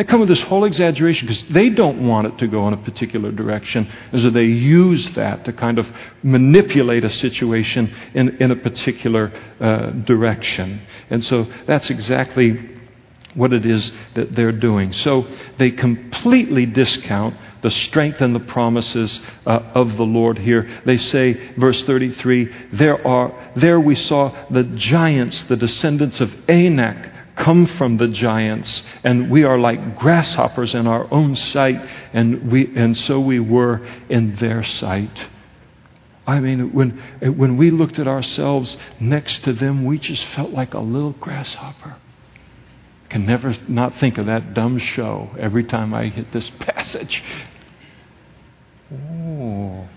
They come with this whole exaggeration because they don't want it to go in a particular direction, and so they use that to kind of manipulate a situation in, in a particular uh, direction. And so that's exactly what it is that they're doing. So they completely discount the strength and the promises uh, of the Lord here. They say, verse 33, there are there we saw the giants, the descendants of Anak come from the giants, and we are like grasshoppers in our own sight, and, we, and so we were in their sight. I mean, when, when we looked at ourselves next to them, we just felt like a little grasshopper. Can never not think of that dumb show every time I hit this passage. Oh.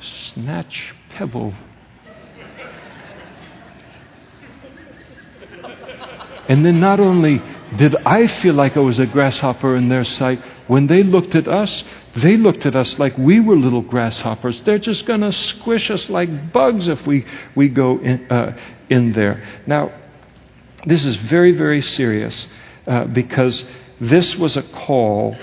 Snatch pebble And then not only did I feel like I was a grasshopper in their sight, when they looked at us, they looked at us like we were little grasshoppers. They're just going to squish us like bugs if we, we go in, uh, in there. Now, this is very, very serious uh, because this was a call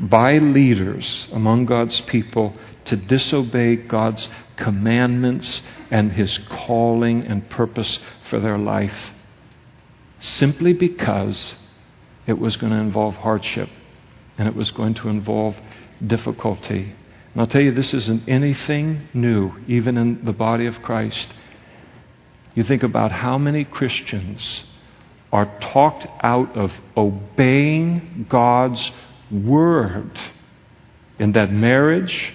by leaders among God's people to disobey God's commandments and His calling and purpose for their life simply because it was going to involve hardship and it was going to involve difficulty. And I'll tell you, this isn't anything new, even in the body of Christ. You think about how many Christians are talked out of obeying God's word in that marriage,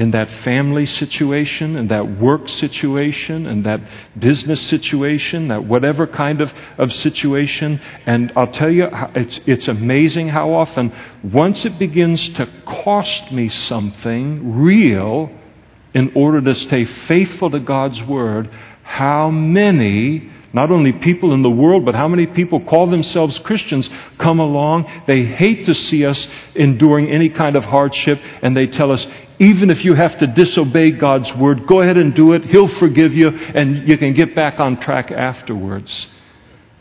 in that family situation, in that work situation, in that business situation, that whatever kind of, of situation. And I'll tell you, it's, it's amazing how often, once it begins to cost me something real in order to stay faithful to God's word, how many not only people in the world, but how many people call themselves Christians come along. They hate to see us enduring any kind of hardship, and they tell us, even if you have to disobey God's word, go ahead and do it. He'll forgive you, and you can get back on track afterwards.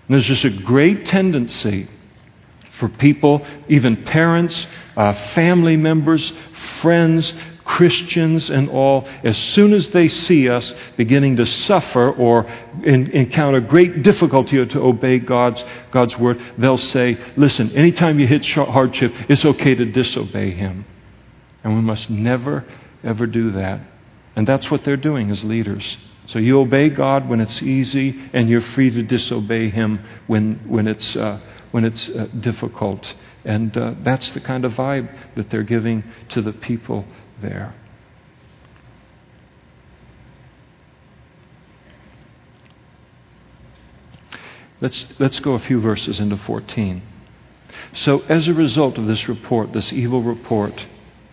And there's just a great tendency for people, even parents, uh, family members, friends, Christians and all, as soon as they see us beginning to suffer or in, encounter great difficulty to obey God's, God's word, they'll say, Listen, anytime you hit hardship, it's okay to disobey Him. And we must never, ever do that. And that's what they're doing as leaders. So you obey God when it's easy, and you're free to disobey Him when, when it's, uh, when it's uh, difficult. And uh, that's the kind of vibe that they're giving to the people there. Let's, let's go a few verses into 14. So, as a result of this report, this evil report,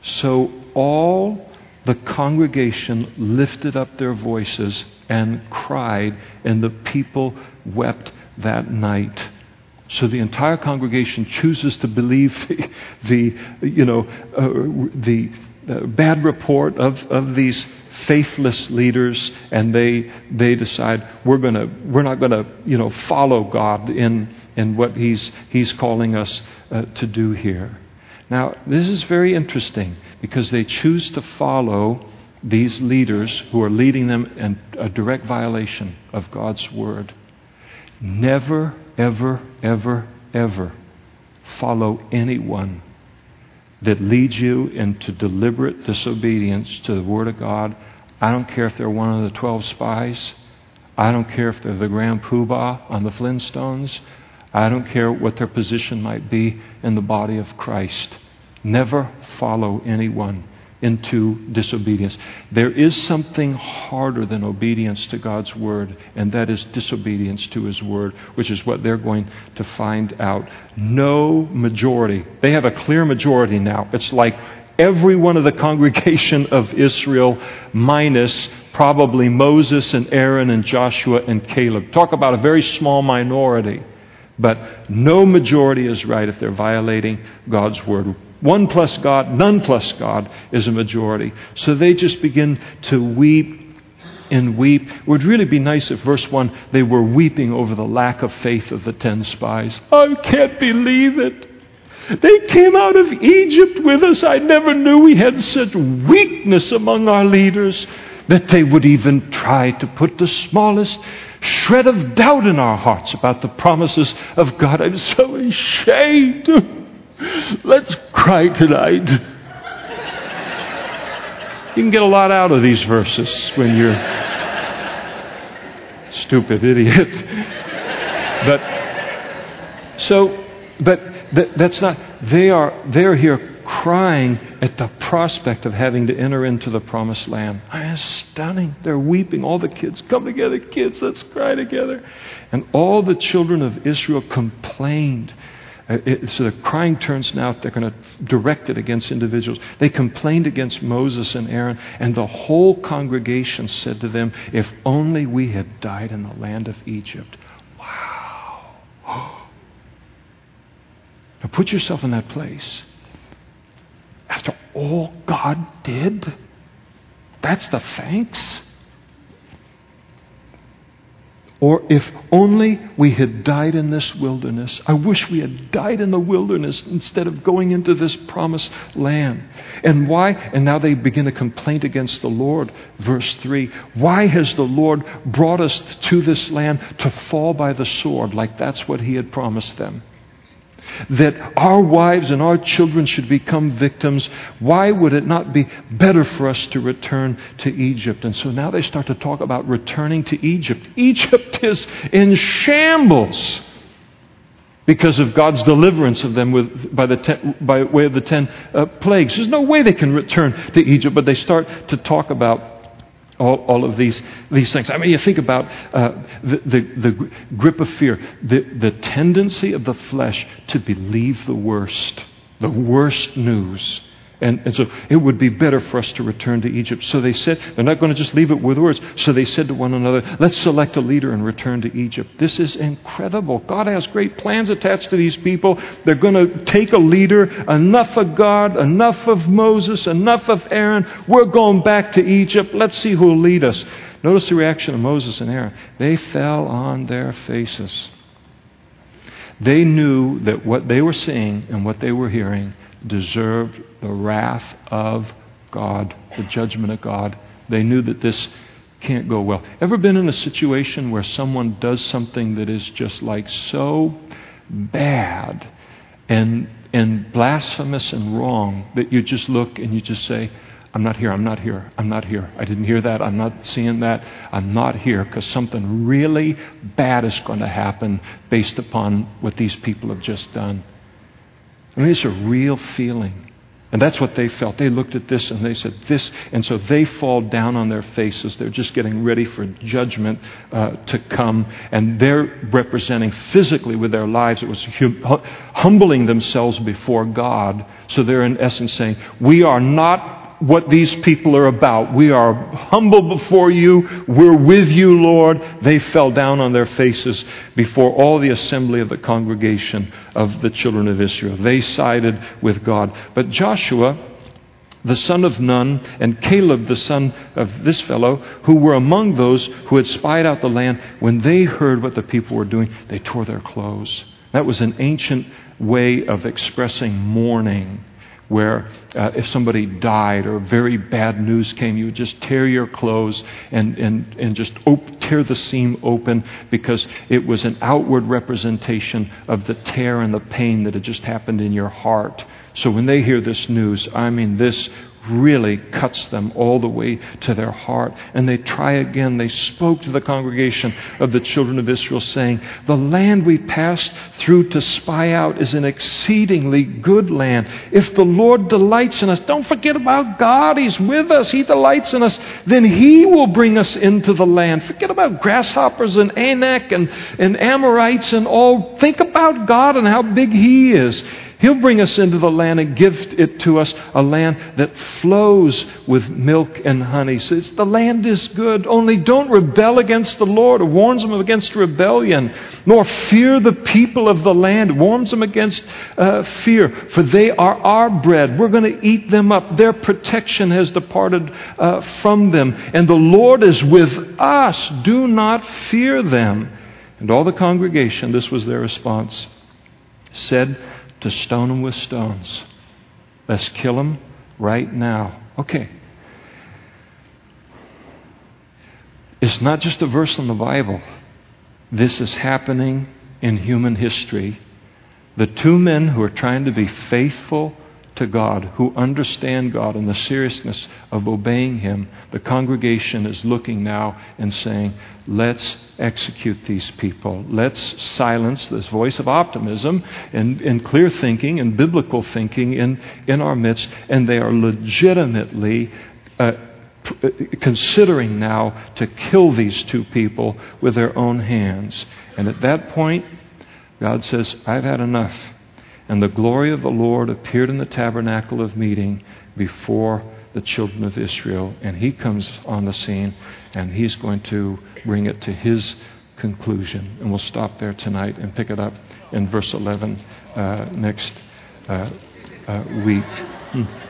so all the congregation lifted up their voices and cried, and the people wept that night. So the entire congregation chooses to believe the, the you know, uh, the bad report of, of these faithless leaders, and they, they decide we're, gonna, we're not going to you know, follow God in, in what he's, he's calling us uh, to do here. Now, this is very interesting because they choose to follow these leaders who are leading them in a direct violation of God's word. Never, ever, ever, ever follow anyone that leads you into deliberate disobedience to the Word of God. I don't care if they're one of the 12 spies. I don't care if they're the Grand Poobah on the Flintstones. I don't care what their position might be in the body of Christ. Never follow anyone into disobedience. There is something harder than obedience to God's word, and that is disobedience to his word, which is what they're going to find out. No majority. They have a clear majority now. It's like every one of the congregation of Israel, minus probably Moses and Aaron and Joshua and Caleb. Talk about a very small minority. But no majority is right if they're violating God's word. One plus God, none plus God is a majority. So they just begin to weep and weep. It would really be nice if, verse 1, they were weeping over the lack of faith of the ten spies. I can't believe it. They came out of Egypt with us. I never knew we had such weakness among our leaders that they would even try to put the smallest shred of doubt in our hearts about the promises of God. I'm so ashamed. Let's cry tonight. You can get a lot out of these verses when you're stupid idiot. but so, but that's not. They are. They're here crying at the prospect of having to enter into the promised land. It's stunning. They're weeping. All the kids come together. Kids, let's cry together. And all the children of Israel complained Uh, it, so the crying turns now, they're going to direct it against individuals. They complained against Moses and Aaron, and the whole congregation said to them, If only we had died in the land of Egypt. Wow. Now put yourself in that place. After all God did? That's the thanks? Or if only we had died in this wilderness. I wish we had died in the wilderness instead of going into this promised land. And why? And now they begin a complaint against the Lord. Verse 3 Why has the Lord brought us to this land to fall by the sword? Like that's what He had promised them that our wives and our children should become victims, why would it not be better for us to return to Egypt? And so now they start to talk about returning to Egypt. Egypt is in shambles because of God's deliverance of them with, by, the ten, by way of the ten uh, plagues. There's no way they can return to Egypt, but they start to talk about all, all of these, these things. I mean, you think about uh, the, the, the grip of fear, the, the tendency of the flesh to believe the worst, the worst news. And, and, so it would be better for us to return to Egypt. So they said, they're not going to just leave it with words. So they said to one another, let's select a leader and return to Egypt. This is incredible. God has great plans attached to these people. They're going to take a leader, enough of God, enough of Moses, enough of Aaron. We're going back to Egypt. Let's see who'll lead us. Notice the reaction of Moses and Aaron. They fell on their faces. They knew that what they were seeing and what they were hearing deserved the wrath of God, the judgment of God. They knew that this can't go well. Ever been in a situation where someone does something that is just like so bad and and blasphemous and wrong that you just look and you just say, I'm not here, I'm not here, I'm not here. I didn't hear that, I'm not seeing that, I'm not here because something really bad is going to happen based upon what these people have just done. I mean, it's a real feeling. And that's what they felt. They looked at this and they said, This. And so they fall down on their faces. They're just getting ready for judgment uh, to come. And they're representing physically with their lives, it was hum- humbling themselves before God. So they're in essence saying, We are not what these people are about. We are humble before you. We're with you, Lord. They fell down on their faces before all the assembly of the congregation of the children of Israel. They sided with God. But Joshua, the son of Nun, and Caleb, the son of this fellow, who were among those who had spied out the land, when they heard what the people were doing, they tore their clothes. That was an ancient way of expressing mourning where uh, if somebody died or very bad news came, you would just tear your clothes and, and, and just op- tear the seam open because it was an outward representation of the tear and the pain that had just happened in your heart. So when they hear this news, I mean, this really cuts them all the way to their heart. And they try again. They spoke to the congregation of the children of Israel, saying, The land we passed through to spy out is an exceedingly good land. If the Lord delights in us, don't forget about God. He's with us, He delights in us. Then He will bring us into the land. Forget about grasshoppers and Anak and, and Amorites and all. Think about God and how big He is. He'll bring us into the land and give it to us, a land that flows with milk and honey. Says the land is good. Only don't rebel against the Lord. It warns them against rebellion. Nor fear the people of the land. It warns them against uh, fear. For they are our bread. We're going to eat them up. Their protection has departed uh, from them. And the Lord is with us. Do not fear them. And all the congregation, this was their response, said, to stone him with stones. Let's kill him right now. Okay. It's not just a verse in the Bible. This is happening in human history. The two men who are trying to be faithful to God, who understand God and the seriousness of obeying Him, the congregation is looking now and saying, let's execute these people. Let's silence this voice of optimism and, and clear thinking and biblical thinking in, in our midst. And they are legitimately uh, uh considering now to kill these two people with their own hands. And at that point, God says, I've had enough. And the glory of the Lord appeared in the tabernacle of meeting before the children of Israel. And he comes on the scene and he's going to bring it to his conclusion. And we'll stop there tonight and pick it up in verse 11 uh, next uh, uh, week. Hmm.